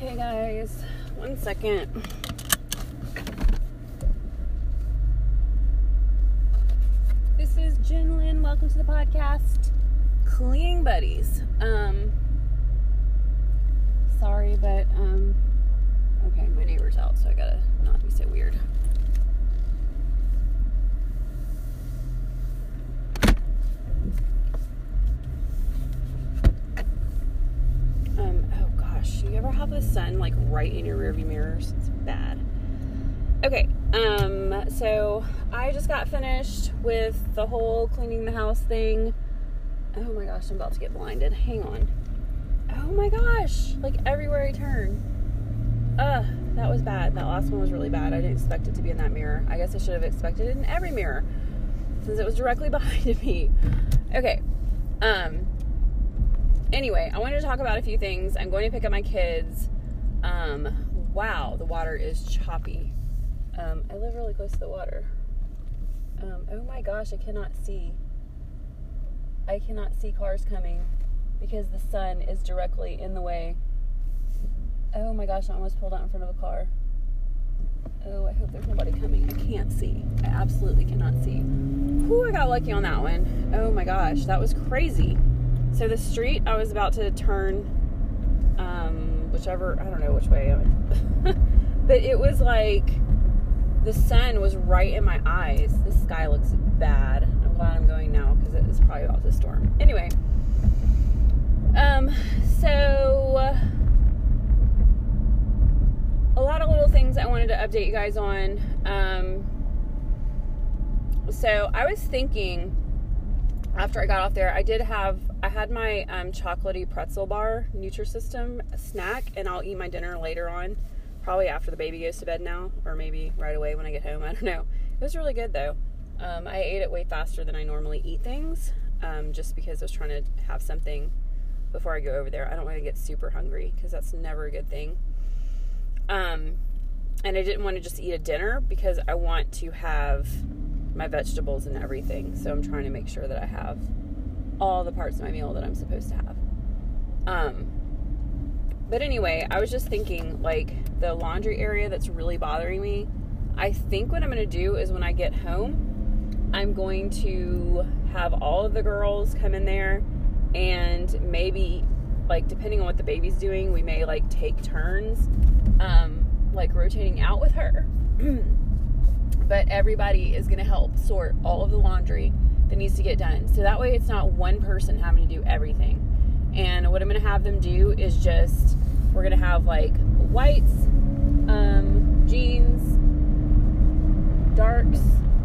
Okay, guys, one second. This is Jenlyn. Welcome to the podcast, Cleaning Buddies. Um, sorry, but um, okay, my neighbor's out, so I gotta not be so weird. Um, oh gosh, you ever have the sun like right in your rearview mirrors? It's bad. Okay, um, so I just got finished with the whole cleaning the house thing. Oh my gosh, I'm about to get blinded. Hang on. Oh my gosh, like everywhere I turn. Ugh, that was bad. That last one was really bad. I didn't expect it to be in that mirror. I guess I should have expected it in every mirror since it was directly behind me. Okay, um, anyway, I wanted to talk about a few things. I'm going to pick up my kids. Um, wow, the water is choppy. Um, I live really close to the water. Um, oh my gosh, I cannot see. I cannot see cars coming because the sun is directly in the way. Oh my gosh, I almost pulled out in front of a car. Oh, I hope there's nobody coming. I can't see. I absolutely cannot see. Whew, I got lucky on that one. Oh my gosh, that was crazy. So the street I was about to turn, um, whichever I don't know which way, but it was like the sun was right in my eyes. This sky looks bad. I'm glad I'm going now because it is probably about to storm. Anyway, um, so a lot of little things I wanted to update you guys on. Um, so I was thinking after I got off there, I did have I had my um, chocolatey pretzel bar Nutrisystem snack, and I'll eat my dinner later on, probably after the baby goes to bed now, or maybe right away when I get home. I don't know. It was really good though. Um, I ate it way faster than I normally eat things, um, just because I was trying to have something before I go over there. I don't want to get super hungry because that's never a good thing. Um, and I didn't want to just eat a dinner because I want to have my vegetables and everything. So I'm trying to make sure that I have all the parts of my meal that I'm supposed to have. Um, but anyway, I was just thinking like the laundry area that's really bothering me. I think what I'm going to do is when I get home, I'm going to have all of the girls come in there and maybe like depending on what the baby's doing, we may like take turns um like rotating out with her. but everybody is going to help sort all of the laundry that needs to get done. So that way it's not one person having to do everything. And what I'm going to have them do is just we're going to have like whites, um, jeans, darks,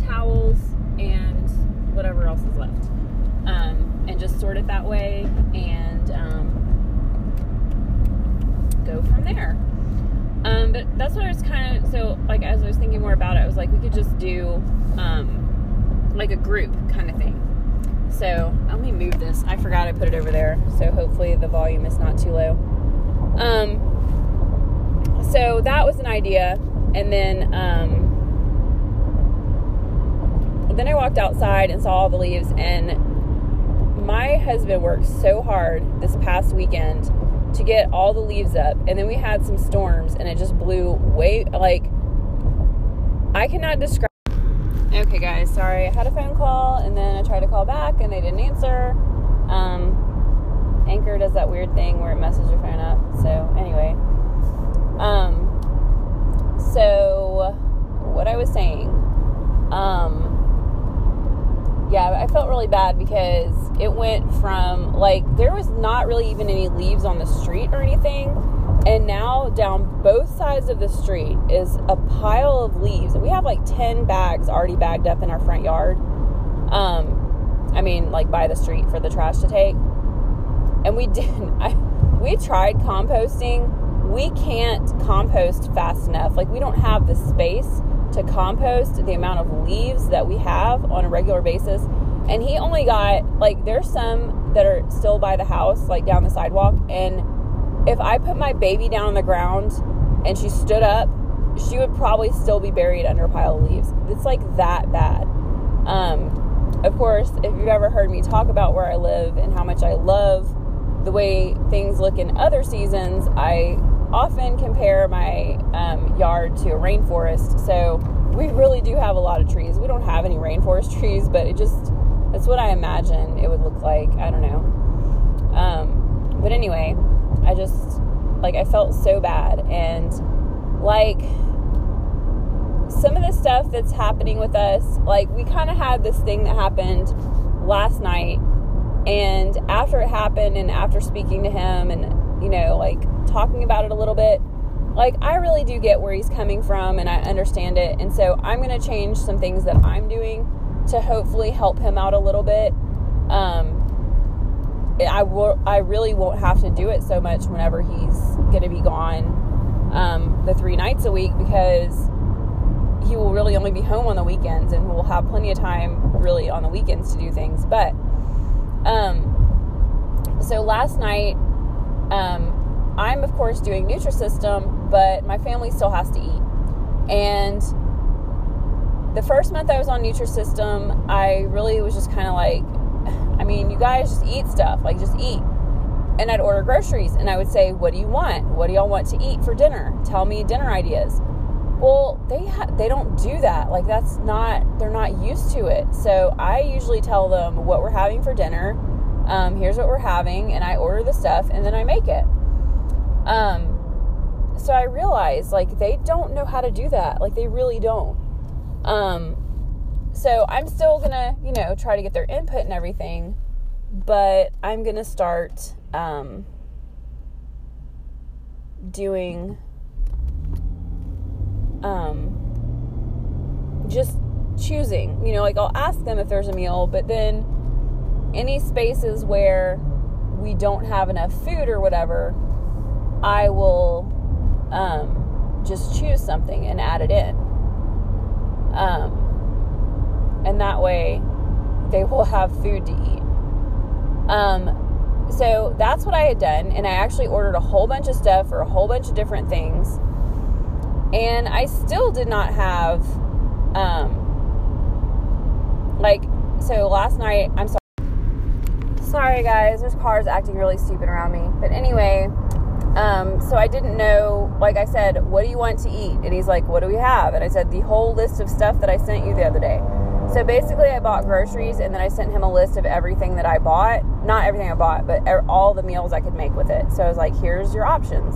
towels, and whatever else is left. Um, and just sort it that way and um, go from there. Um, but that's what I was kind of so like as I was thinking more about it, I was like we could just do um, like a group kind of thing. So let me move this. I forgot I put it over there, so hopefully the volume is not too low. Um, so that was an idea, and then um, then I walked outside and saw all the leaves, and my husband worked so hard this past weekend to get all the leaves up and then we had some storms and it just blew way like I cannot describe Okay guys, sorry. I had a phone call and then I tried to call back and they didn't answer. Um Anchor does that weird thing where it messes your phone up. So anyway. Um so what I was saying. Um yeah, I felt really bad because it went from like there was not really even any leaves on the street or anything. And now down both sides of the street is a pile of leaves. We have like 10 bags already bagged up in our front yard. Um, I mean, like by the street for the trash to take. And we did, I, we tried composting. We can't compost fast enough. Like, we don't have the space to compost the amount of leaves that we have on a regular basis. And he only got like there's some that are still by the house, like down the sidewalk. And if I put my baby down on the ground and she stood up, she would probably still be buried under a pile of leaves. It's like that bad. Um, of course, if you've ever heard me talk about where I live and how much I love the way things look in other seasons, I often compare my um, yard to a rainforest. So we really do have a lot of trees. We don't have any rainforest trees, but it just, that's what I imagine it would look like. I don't know. Um, but anyway, I just, like, I felt so bad. And, like, some of the stuff that's happening with us, like, we kind of had this thing that happened last night. And after it happened, and after speaking to him, and, you know, like, talking about it a little bit, like I really do get where he's coming from and I understand it. And so I'm going to change some things that I'm doing to hopefully help him out a little bit. Um, I will. I really won't have to do it so much whenever he's going to be gone um, the three nights a week because he will really only be home on the weekends and we'll have plenty of time really on the weekends to do things. But um, so last night, um, I'm, of course, doing Nutrisystem, but my family still has to eat. And the first month I was on Nutrisystem, I really was just kind of like, I mean, you guys just eat stuff, like just eat. And I'd order groceries and I would say, What do you want? What do y'all want to eat for dinner? Tell me dinner ideas. Well, they ha- they don't do that. Like that's not they're not used to it. So I usually tell them what we're having for dinner. Um, here's what we're having, and I order the stuff and then I make it. Um, so I realized like they don't know how to do that. Like they really don't. Um, so I'm still gonna, you know, try to get their input and everything, but I'm gonna start um, doing um, just choosing. You know, like I'll ask them if there's a meal, but then any spaces where we don't have enough food or whatever, I will um, just choose something and add it in. Um, and that way they will have food to eat. Um, so that's what I had done. And I actually ordered a whole bunch of stuff for a whole bunch of different things. And I still did not have, um, like, so last night, I'm sorry. Sorry, guys, there's cars acting really stupid around me. But anyway, um, so I didn't know, like I said, what do you want to eat? And he's like, what do we have? And I said, the whole list of stuff that I sent you the other day. So basically, I bought groceries and then I sent him a list of everything that I bought. Not everything I bought, but all the meals I could make with it. So I was like, here's your options.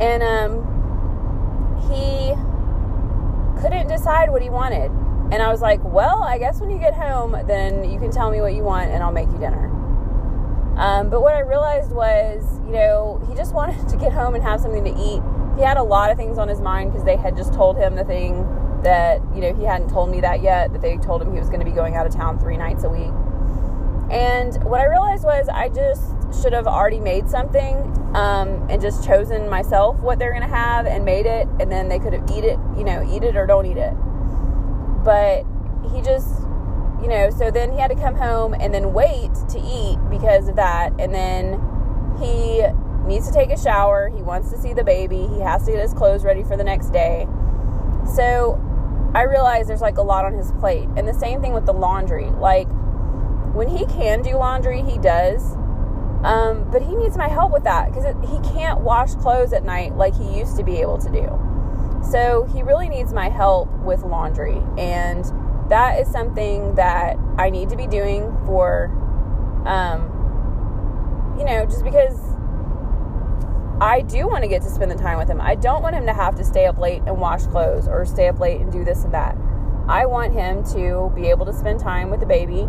And um, he couldn't decide what he wanted. And I was like, well, I guess when you get home, then you can tell me what you want and I'll make you dinner. Um, but what I realized was, you know, he just wanted to get home and have something to eat. He had a lot of things on his mind because they had just told him the thing that, you know, he hadn't told me that yet, that they told him he was going to be going out of town three nights a week. And what I realized was I just should have already made something um, and just chosen myself what they're going to have and made it, and then they could have eat it, you know, eat it or don't eat it. But he just you know, so then he had to come home and then wait to eat because of that. And then he needs to take a shower. He wants to see the baby. He has to get his clothes ready for the next day. So I realize there's like a lot on his plate. And the same thing with the laundry. Like when he can do laundry, he does. Um, but he needs my help with that because he can't wash clothes at night like he used to be able to do. So he really needs my help with laundry. And that is something that I need to be doing for, um, you know, just because I do want to get to spend the time with him. I don't want him to have to stay up late and wash clothes or stay up late and do this and that. I want him to be able to spend time with the baby,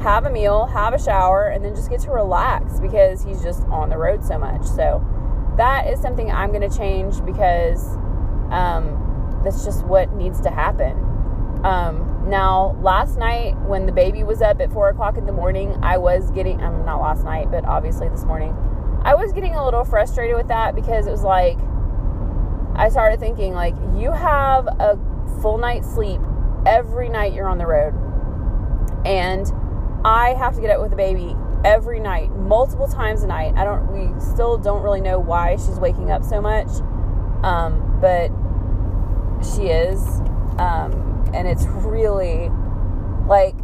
have a meal, have a shower, and then just get to relax because he's just on the road so much. So that is something I'm going to change because um, that's just what needs to happen. Um, now, last night when the baby was up at four o'clock in the morning, I was getting, um, not last night, but obviously this morning, I was getting a little frustrated with that because it was like, I started thinking, like, you have a full night's sleep every night you're on the road. And I have to get up with the baby every night, multiple times a night. I don't, we still don't really know why she's waking up so much. Um, but she is. Um, and it's really like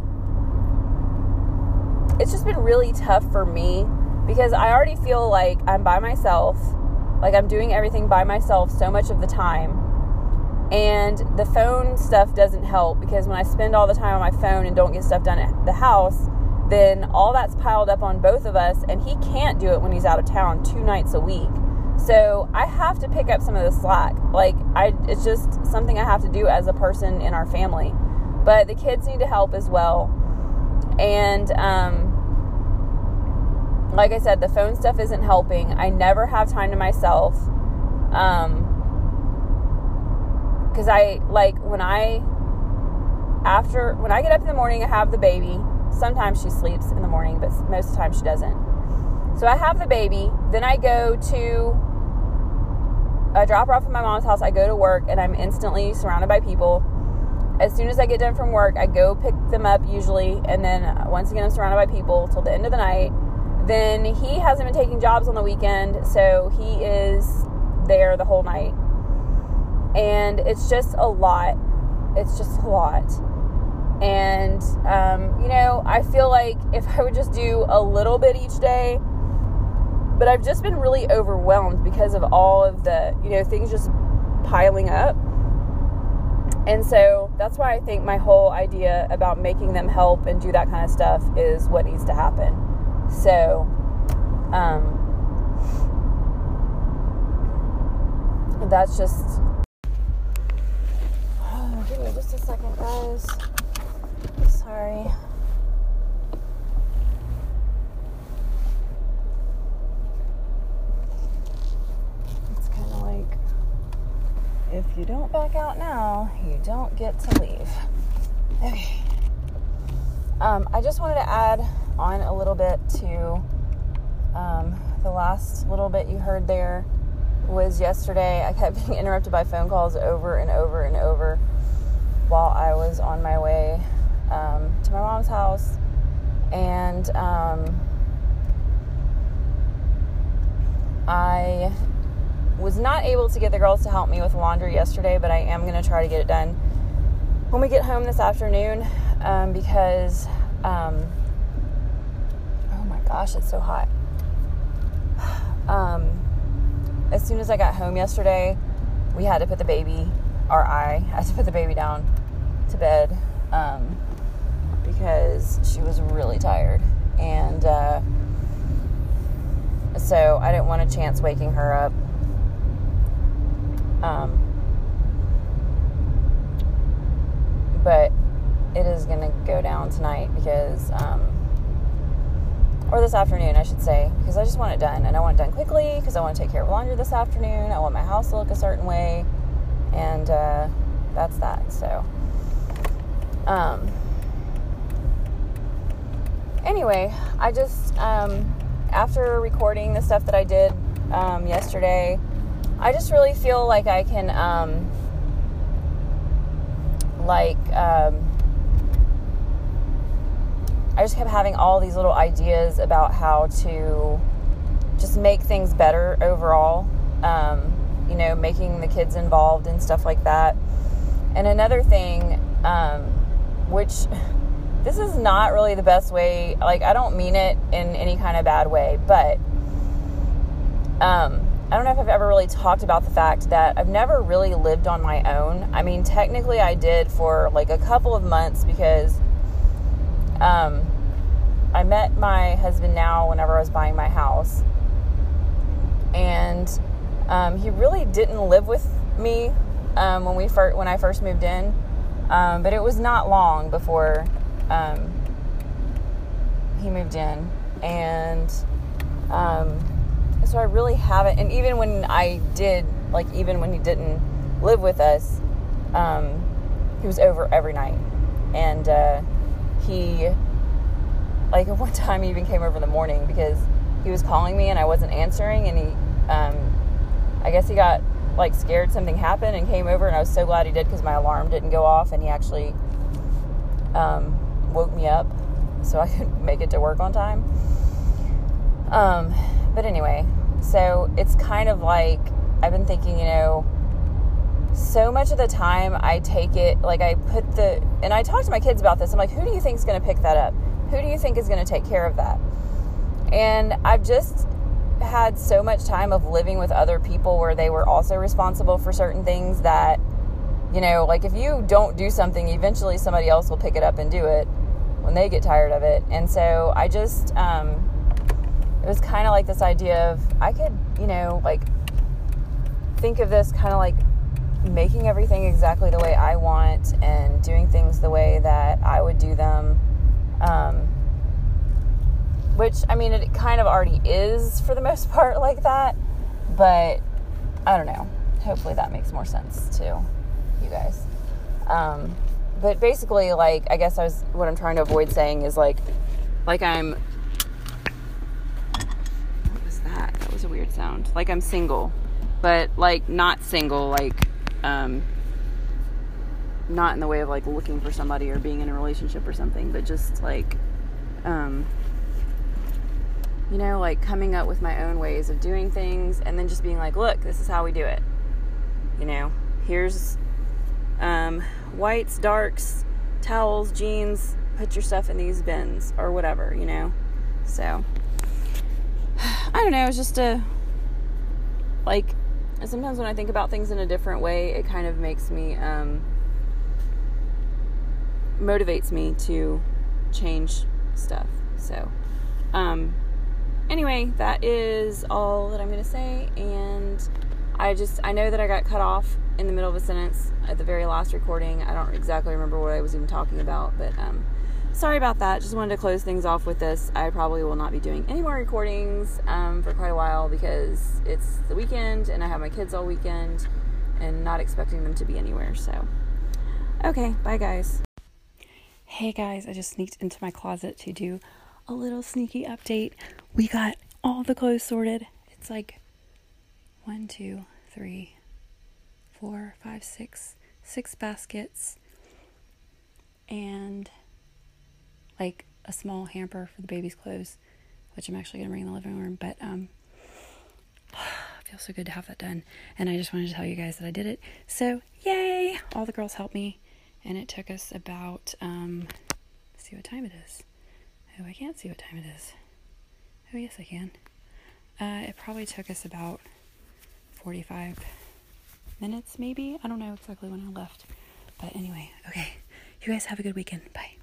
it's just been really tough for me because I already feel like I'm by myself Like I'm doing everything by myself so much of the time. And the phone stuff doesn't help because when I spend all the time on my phone and don't get stuff done at the house, then all that's piled up on both of us, and he can't do it when he's out of town two nights a week. So I have to pick up some of the slack. Like I, it's just something I have to do as a person in our family. But the kids need to help as well, and um, like I said, the phone stuff isn't helping. I never have time to myself. Um, because I like when I after when I get up in the morning, I have the baby. Sometimes she sleeps in the morning, but most of the time she doesn't. So I have the baby. Then I go to a drop off at my mom's house. I go to work, and I'm instantly surrounded by people. As soon as I get done from work, I go pick them up usually, and then once again I'm surrounded by people till the end of the night. Then he hasn't been taking jobs on the weekend, so he is there the whole night. And it's just a lot. It's just a lot. And, um, you know, I feel like if I would just do a little bit each day, but I've just been really overwhelmed because of all of the, you know, things just piling up. And so that's why I think my whole idea about making them help and do that kind of stuff is what needs to happen. So, um, that's just. Oh, give me just a second, guys. Sorry. It's kind of like if you don't back out now, you don't get to leave. Okay. Um, I just wanted on a little bit to um, the last little bit you heard there was yesterday. I kept being interrupted by phone calls over and over and over while I was on my way um, to my mom's house. And um, I was not able to get the girls to help me with laundry yesterday, but I am going to try to get it done when we get home this afternoon um, because um, Gosh, it's so hot. Um, as soon as I got home yesterday, we had to put the baby, or I had to put the baby down to bed um, because she was really tired. And uh, so I didn't want a chance waking her up. Um, but it is going to go down tonight because um, or this afternoon, I should say, because I just want it done. And I want it done quickly because I want to take care of laundry this afternoon. I want my house to look a certain way. And uh, that's that. So, um, anyway, I just, um, after recording the stuff that I did um, yesterday, I just really feel like I can, um, like, um, I just kept having all these little ideas about how to just make things better overall. Um, you know, making the kids involved and stuff like that. And another thing, um, which this is not really the best way, like, I don't mean it in any kind of bad way, but um, I don't know if I've ever really talked about the fact that I've never really lived on my own. I mean, technically, I did for like a couple of months because um, I met my husband now whenever I was buying my house, and um, he really didn't live with me um, when we first when I first moved in, um, but it was not long before um, he moved in, and um, so I really haven't. And even when I did, like even when he didn't live with us, he was over every night, and uh, he like at one time he even came over in the morning because he was calling me and I wasn't answering and he um, I guess he got like scared something happened and came over and I was so glad he did because my alarm didn't go off and he actually um, woke me up so I could make it to work on time. Um, but anyway, so it's kind of like I've been thinking, you know, so much of the time I take it like I put the and I talk to my kids about this. I'm like, who do you think is going to pick that up? Who do you think is going to take care of that? And I've just had so much time of living with other people where they were also responsible for certain things that, you know, like if you don't do something, eventually somebody else will pick it up and do it when they get tired of it. And so I just, um, it was kind of like this idea of I could, you know, like think of this kind of like making everything exactly the way I want and doing things the way that I would do them. Um, which, I mean, it kind of already is for the most part like that, but I don't know. Hopefully that makes more sense to you guys. Um, but basically, like, I guess I was, what I'm trying to avoid saying is like, like I'm, what was that? That was a weird sound. Like I'm single, but like not single, like, um, not in the way of like looking for somebody or being in a relationship or something, but just like, um, you know, like coming up with my own ways of doing things and then just being like, look, this is how we do it. You know, here's um, whites, darks, towels, jeans, put your stuff in these bins or whatever, you know. So, I don't know, it was just a like sometimes when I think about things in a different way, it kind of makes me um, motivates me to change stuff. So, um, anyway, that is all that I'm going to say. And I just, I know that I got cut off in the middle of a sentence at the very last recording. I don't exactly remember what I was even talking about, but um, sorry about that. Just wanted to close things off with this. I probably will not be doing any more recordings um, for quite a while because it's the weekend and I have my kids all weekend and not expecting them to be anywhere. So, okay, bye guys. Hey guys, I just sneaked into my closet to do a little sneaky update. We got all the clothes sorted. It's like one, two, three, four, five, six, six baskets, and like a small hamper for the baby's clothes, which I'm actually gonna bring in the living room. But um, it feels so good to have that done. And I just wanted to tell you guys that I did it. So yay! All the girls helped me, and it took us about um, see what time it is. Oh, I can't see what time it is. Oh, yes, I can. Uh, it probably took us about 45 minutes, maybe. I don't know exactly when I left. But anyway, okay. You guys have a good weekend. Bye.